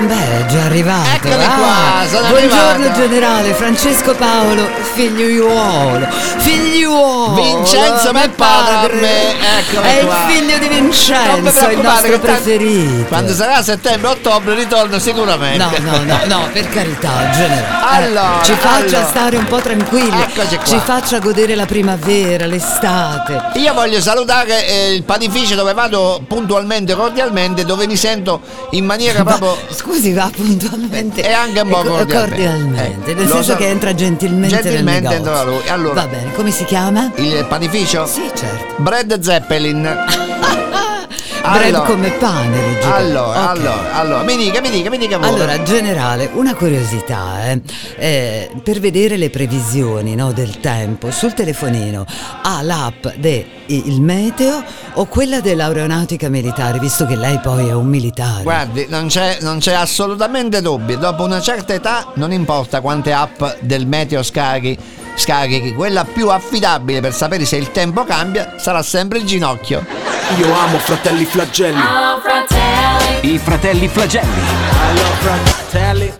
Ah, beh, è già arrivato. Eccomi Ah, qua, sono Buongiorno arrivato. generale Francesco Paolo, figliuolo, figliuolo. Vincenzo mio Melpadre, eccomi È qua. il figlio di Vincenzo, il nostro preferito. Quando sarà settembre-ottobre ritorno sicuramente. No, no, no, no, per carità, generale. Allora, ci faccia allora. stare un po' tranquilli. Ci faccia godere la primavera, l'estate. Io voglio salutare eh, il panificio dove vado puntualmente, cordialmente, dove mi sento in maniera proprio... Scusi, va puntualmente. E anche un po' e co- cordialmente. Eh, nel senso so. che entra gentilmente, Gentilmente entra lui. Allora- Va bene, come si chiama? Il panificio? Sì, certo. Brad Zeppelin. Bread Allora. come pane, logicamente. Allora, Ok. allora, allora, mi dica, mi dica, mi dica voi. Allora, generale, una curiosità, eh. Eh, per vedere le previsioni no, del tempo sul telefonino ha l'app del meteo o quella dell'aeronautica militare, visto che lei poi è un militare? Guardi, non c'è, non c'è assolutamente dubbio. Dopo una certa età, non importa quante app del meteo scarichi, scarichi, quella più affidabile per sapere se il tempo cambia sarà sempre il ginocchio. Io amo fratelli flagelli. I fratelli flagelli. Fratelli.